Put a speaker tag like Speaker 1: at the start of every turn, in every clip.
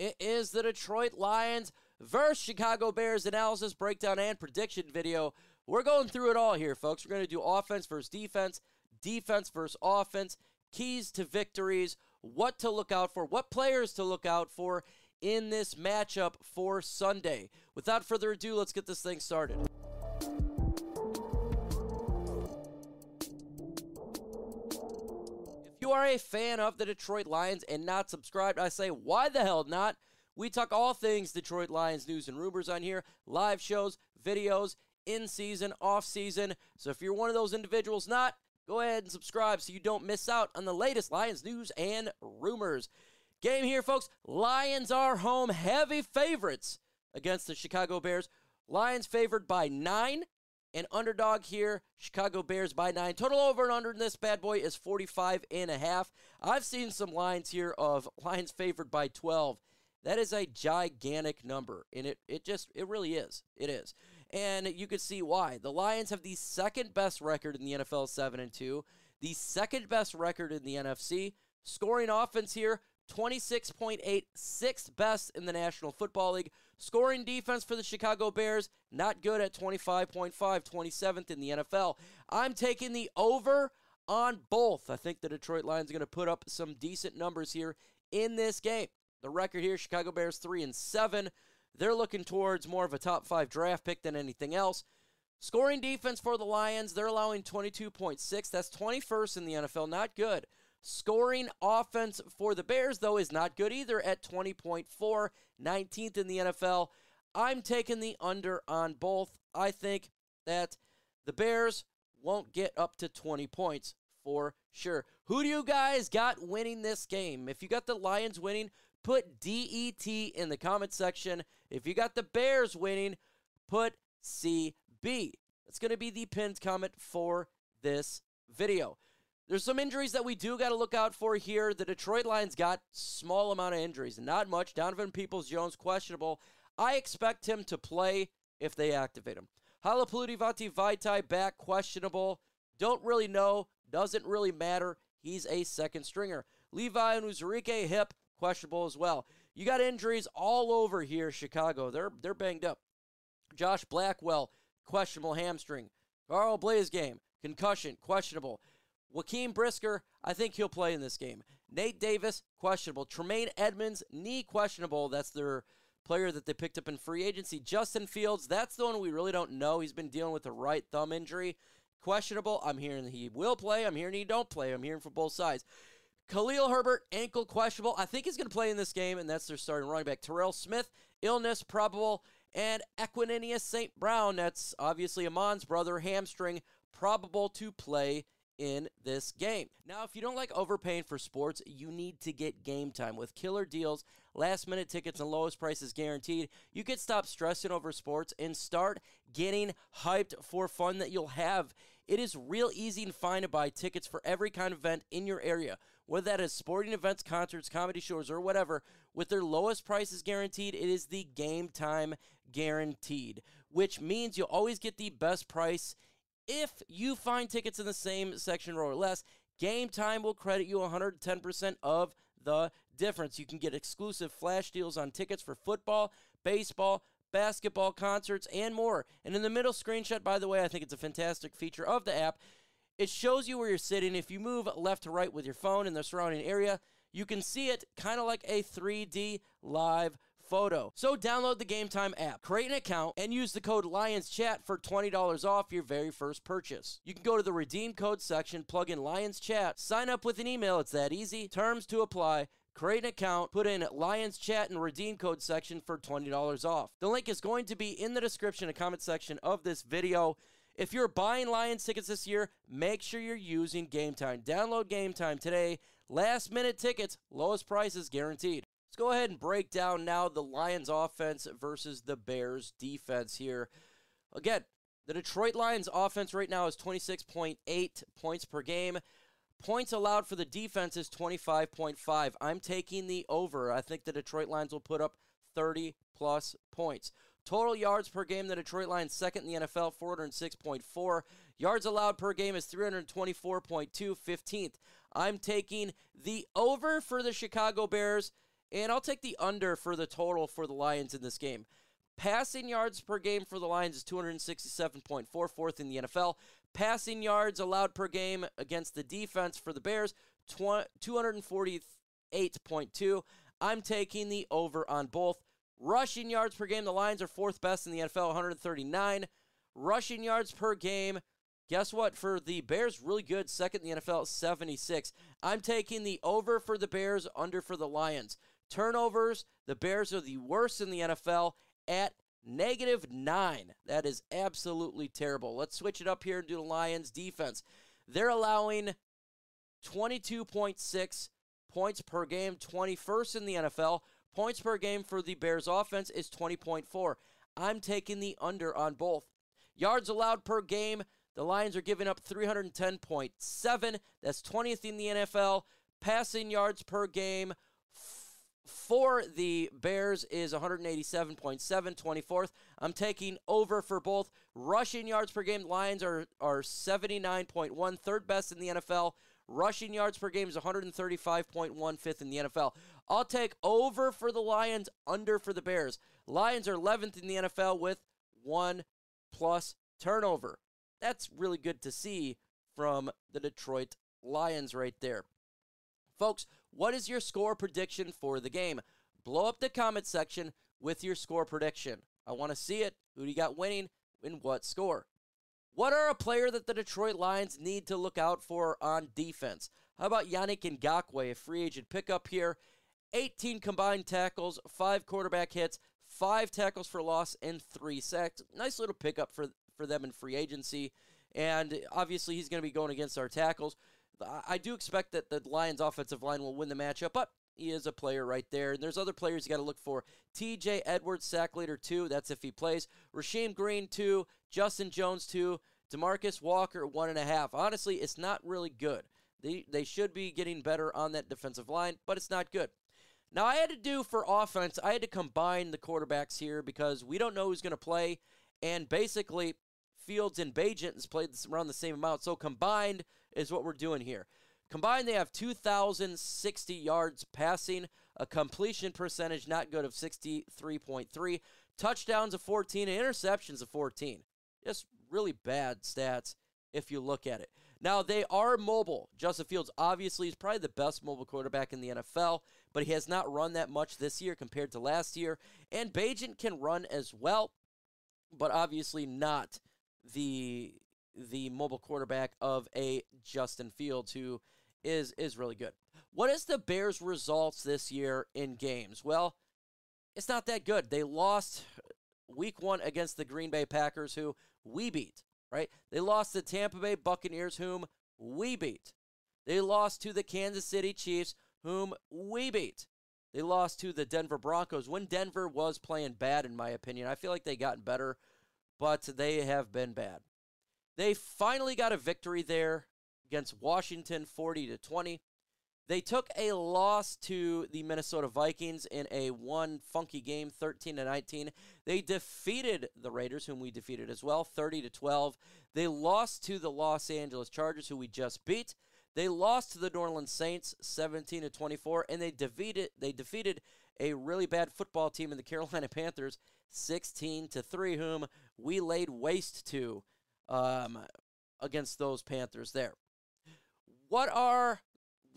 Speaker 1: It is the Detroit Lions versus Chicago Bears analysis, breakdown, and prediction video. We're going through it all here, folks. We're going to do offense versus defense, defense versus offense, keys to victories, what to look out for, what players to look out for in this matchup for Sunday. Without further ado, let's get this thing started. Are a fan of the Detroit Lions and not subscribed, I say, why the hell not? We talk all things Detroit Lions news and rumors on here, live shows, videos, in season, off season. So if you're one of those individuals not, go ahead and subscribe so you don't miss out on the latest Lions news and rumors. Game here, folks. Lions are home heavy favorites against the Chicago Bears. Lions favored by nine. And underdog here, Chicago Bears by nine. Total over and under in this bad boy is 45 and a half. I've seen some lines here of Lions favored by 12. That is a gigantic number, and it, it just, it really is. It is. And you could see why. The Lions have the second best record in the NFL, 7 and 2, the second best record in the NFC. Scoring offense here, 26.8, sixth best in the National Football League. Scoring defense for the Chicago Bears, not good at 25.5, 27th in the NFL. I'm taking the over on both. I think the Detroit Lions are going to put up some decent numbers here in this game. The record here, Chicago Bears 3 and 7. They're looking towards more of a top 5 draft pick than anything else. Scoring defense for the Lions, they're allowing 22.6. That's 21st in the NFL, not good. Scoring offense for the Bears, though, is not good either at 20.4, 19th in the NFL. I'm taking the under on both. I think that the Bears won't get up to 20 points for sure. Who do you guys got winning this game? If you got the Lions winning, put DET in the comment section. If you got the Bears winning, put CB. That's going to be the pinned comment for this video. There's some injuries that we do got to look out for here. The Detroit Lions got small amount of injuries, not much. Donovan Peoples Jones questionable. I expect him to play if they activate him. Halapoulivaati Vaitai back questionable. Don't really know. Doesn't really matter. He's a second stringer. Levi Onwuzurike hip questionable as well. You got injuries all over here, Chicago. They're they're banged up. Josh Blackwell questionable hamstring. Carl Blaze game concussion questionable. Jaquan Brisker, I think he'll play in this game. Nate Davis, questionable. Tremaine Edmunds, knee questionable. That's their player that they picked up in free agency. Justin Fields, that's the one we really don't know. He's been dealing with a right thumb injury. Questionable. I'm hearing he will play. I'm hearing he don't play. I'm hearing from both sides. Khalil Herbert, ankle questionable. I think he's going to play in this game, and that's their starting running back. Terrell Smith, illness probable. And Equanimeous St. Brown, that's obviously Amon's brother, hamstring, probable to play in this game. Now, if you don't like overpaying for sports, you need to get Gametime. With killer deals, last minute tickets, and lowest prices guaranteed, you can stop stressing over sports and start getting hyped for fun that you'll have. It is real easy and fine to buy tickets for every kind of event in your area, whether that is sporting events, concerts, comedy shows, or whatever. With their lowest prices guaranteed, it is the Gametime guaranteed, which means you'll always get the best price if you find tickets in the same section row or less, Gametime will credit you 110% of the difference. You can get exclusive flash deals on tickets for football, baseball, basketball, concerts, and more. And in the middle screenshot, by the way, I think it's a fantastic feature of the app. It shows you where you're sitting. If you move left to right with your phone in the surrounding area, you can see it kind of like a 3D live photo. So download the Gametime app, create an account, and use the code LIONSCHAT for $20 off your very first purchase. You can go to the redeem code section, plug in Lions Chat, sign up with an email. It's that easy. Terms to apply. Create an account, put in Lions Chat and redeem code section for $20 off. The link is going to be in the description and comment section of this video. If you're buying Lions tickets this year, make sure you're using Gametime. Download Gametime today. Last minute tickets, lowest prices guaranteed. Go ahead and break down now the Lions offense versus the Bears defense here. Again, the Detroit Lions offense right now is 26.8 points per game. Points allowed for the defense is 25.5. I'm taking the over. I think the Detroit Lions will put up 30 plus points. Total yards per game, the Detroit Lions second in the NFL, 406.4. Yards allowed per game is 324.2, 15th. I'm taking the over for the Chicago Bears. And I'll take the under for the total for the Lions in this game. Passing yards per game for the Lions is 267.4, fourth in the NFL. Passing yards allowed per game against the defense for the Bears, 248.2. I'm taking the over on both. Rushing yards per game, the Lions are fourth best in the NFL, 139. Rushing yards per game, guess what? For the Bears, really good, second in the NFL, 76. I'm taking the over for the Bears, under for the Lions. Turnovers, the Bears are the worst in the NFL at negative nine. That is absolutely terrible. Let's switch it up here and do the Lions defense. They're allowing 22.6 points per game, 21st in the NFL. Points per game for the Bears offense is 20.4. I'm taking the under on both. Yards allowed per game, the Lions are giving up 310.7. That's 20th in the NFL. Passing yards per game, for the Bears is 187.7, 24th. I'm taking over for both rushing yards per game. Lions are, are 79.1, third best in the NFL. Rushing yards per game is 135.1, fifth in the NFL. I'll take over for the Lions, under for the Bears. Lions are 11th in the NFL with one plus turnover. That's really good to see from the Detroit Lions right there. Folks, what is your score prediction for the game? Blow up the comment section with your score prediction. I want to see it. Who do you got winning and what score? What are a player that the Detroit Lions need to look out for on defense? How about Yannick Ngakoue, a free agent pickup here? 18 combined tackles, 5 quarterback hits, 5 tackles for loss, and 3 sacks. Nice little pickup for, for them in free agency. And obviously, he's going to be going against our tackles. I do expect that the Lions' offensive line will win the matchup, but he is a player right there. And there's other players you got to look for. TJ Edwards, sack leader, two. That's if he plays. Rasheem Green, two. Justin Jones, two. Demarcus Walker, one and a half. Honestly, it's not really good. They, they should be getting better on that defensive line, but it's not good. Now, I had to do for offense, I had to combine the quarterbacks here because we don't know who's going to play. And basically, Fields and Bagent has played around the same amount. So combined is what we're doing here. Combined, they have 2,060 yards passing, a completion percentage not good of 63.3, touchdowns of 14, and interceptions of 14. Just really bad stats if you look at it. Now, they are mobile. Justin Fields obviously is probably the best mobile quarterback in the NFL, but he has not run that much this year compared to last year. And Bagent can run as well, but obviously not the the mobile quarterback of a Justin Fields who is is really good. What is the Bears results this year in games? Well, it's not that good. They lost week 1 against the Green Bay Packers who we beat, right? They lost to Tampa Bay Buccaneers whom we beat. They lost to the Kansas City Chiefs whom we beat. They lost to the Denver Broncos when Denver was playing bad in my opinion. I feel like they gotten better, but they have been bad. They finally got a victory there against Washington 40 to 20. They took a loss to the Minnesota Vikings in a one funky game 13 to 19. They defeated the Raiders whom we defeated as well 30 to 12. They lost to the Los Angeles Chargers who we just beat. They lost to the New Orleans Saints 17 to 24 and they defeated they defeated a really bad football team in the Carolina Panthers 16 to 3 whom we laid waste to um, against those Panthers there. What are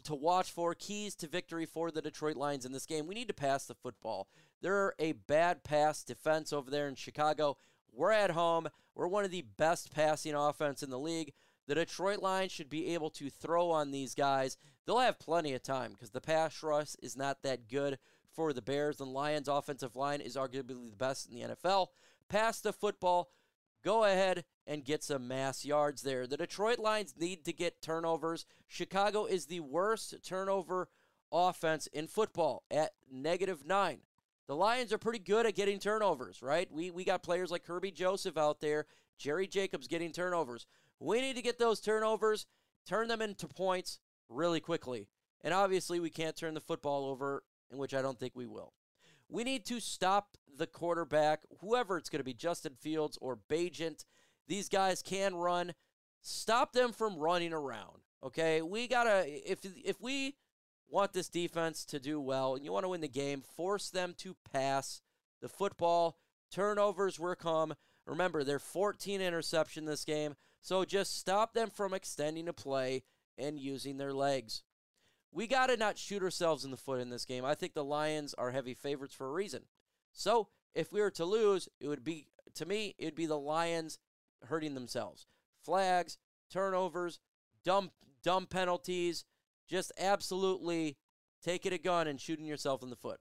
Speaker 1: to watch for keys to victory for the Detroit Lions in this game? We need to pass the football. They're a bad pass defense over there in Chicago. We're at home. We're one of the best passing offense in the league. The Detroit Lions should be able to throw on these guys. They'll have plenty of time because the pass rush is not that good for the Bears. And Lions' offensive line is arguably the best in the NFL. Pass the football. Go ahead and get some mass yards there. The Detroit Lions need to get turnovers. Chicago is the worst turnover offense in football at negative nine. The Lions are pretty good at getting turnovers, right? We, we got players like Kerby Joseph out there, Jerry Jacobs getting turnovers. We need to get those turnovers, turn them into points really quickly. And obviously, we can't turn the football over, in which I don't think we will. We need to stop the quarterback, whoever it's going to be, Justin Fields or Bagent. These guys can run. Stop them from running around. Okay, we gotta if if we want this defense to do well and you want to win the game, force them to pass the football. Turnovers will come. Remember, they're 14 interception this game, so just stop them from extending a play and using their legs. We got to not shoot ourselves in the foot in this game. I think the Lions are heavy favorites for a reason. So, if we were to lose, it would be to me, it'd be the Lions hurting themselves. Flags, turnovers, dumb dumb penalties, just absolutely taking a gun and shooting yourself in the foot.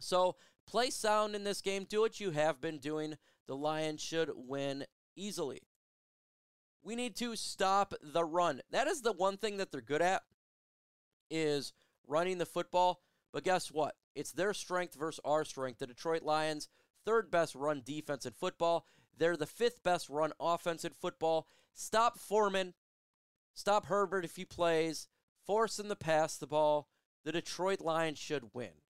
Speaker 1: So, play sound in this game. Do what you have been doing. The Lions should win easily. We need to stop the run. That is the one thing that they're good at is running the football. But guess what? It's their strength versus our strength. The Detroit Lions, third best run defense in football. They're the fifth best run offense in football. Stop Foreman. Stop Herbert if he plays. Force him to pass the ball. The Detroit Lions should win.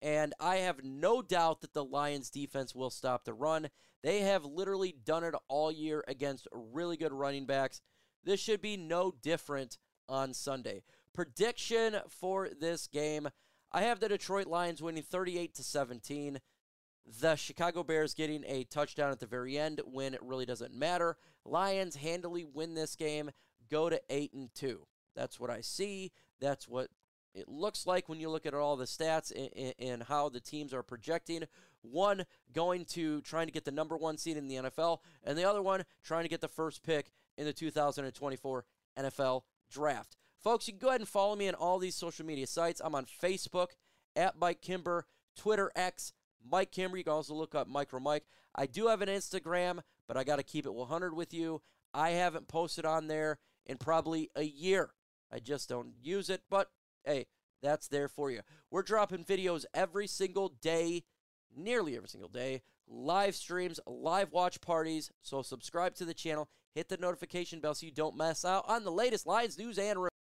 Speaker 1: And I have no doubt that the Lions defense will stop the run. They have literally done it all year against really good running backs. This should be no different on Sunday. Prediction for this game I have the Detroit Lions winning 38 to 17. The Chicago Bears getting a touchdown at the very end when it really doesn't matter. Lions handily win this game, go to 8 and 2. That's what I see. That's what it looks like when you look at all the stats and, and, how the teams are projecting. One going to trying to get the number one seed in the NFL, and the other one trying to get the first pick in the 2024 NFL draft. Folks, you can go ahead and follow me on all these social media sites. I'm on Facebook at Mike Kimber, Twitter X, Mike Kimber. You can also look up MicroMike. I do have an Instagram, but I got to keep it 100 with you. I haven't posted on there in probably a year. I just don't use it, but hey, that's there for you. We're dropping videos every single day, nearly every single day, live streams, live watch parties. So subscribe to the channel, hit the notification bell so you don't miss out on the latest Lions news and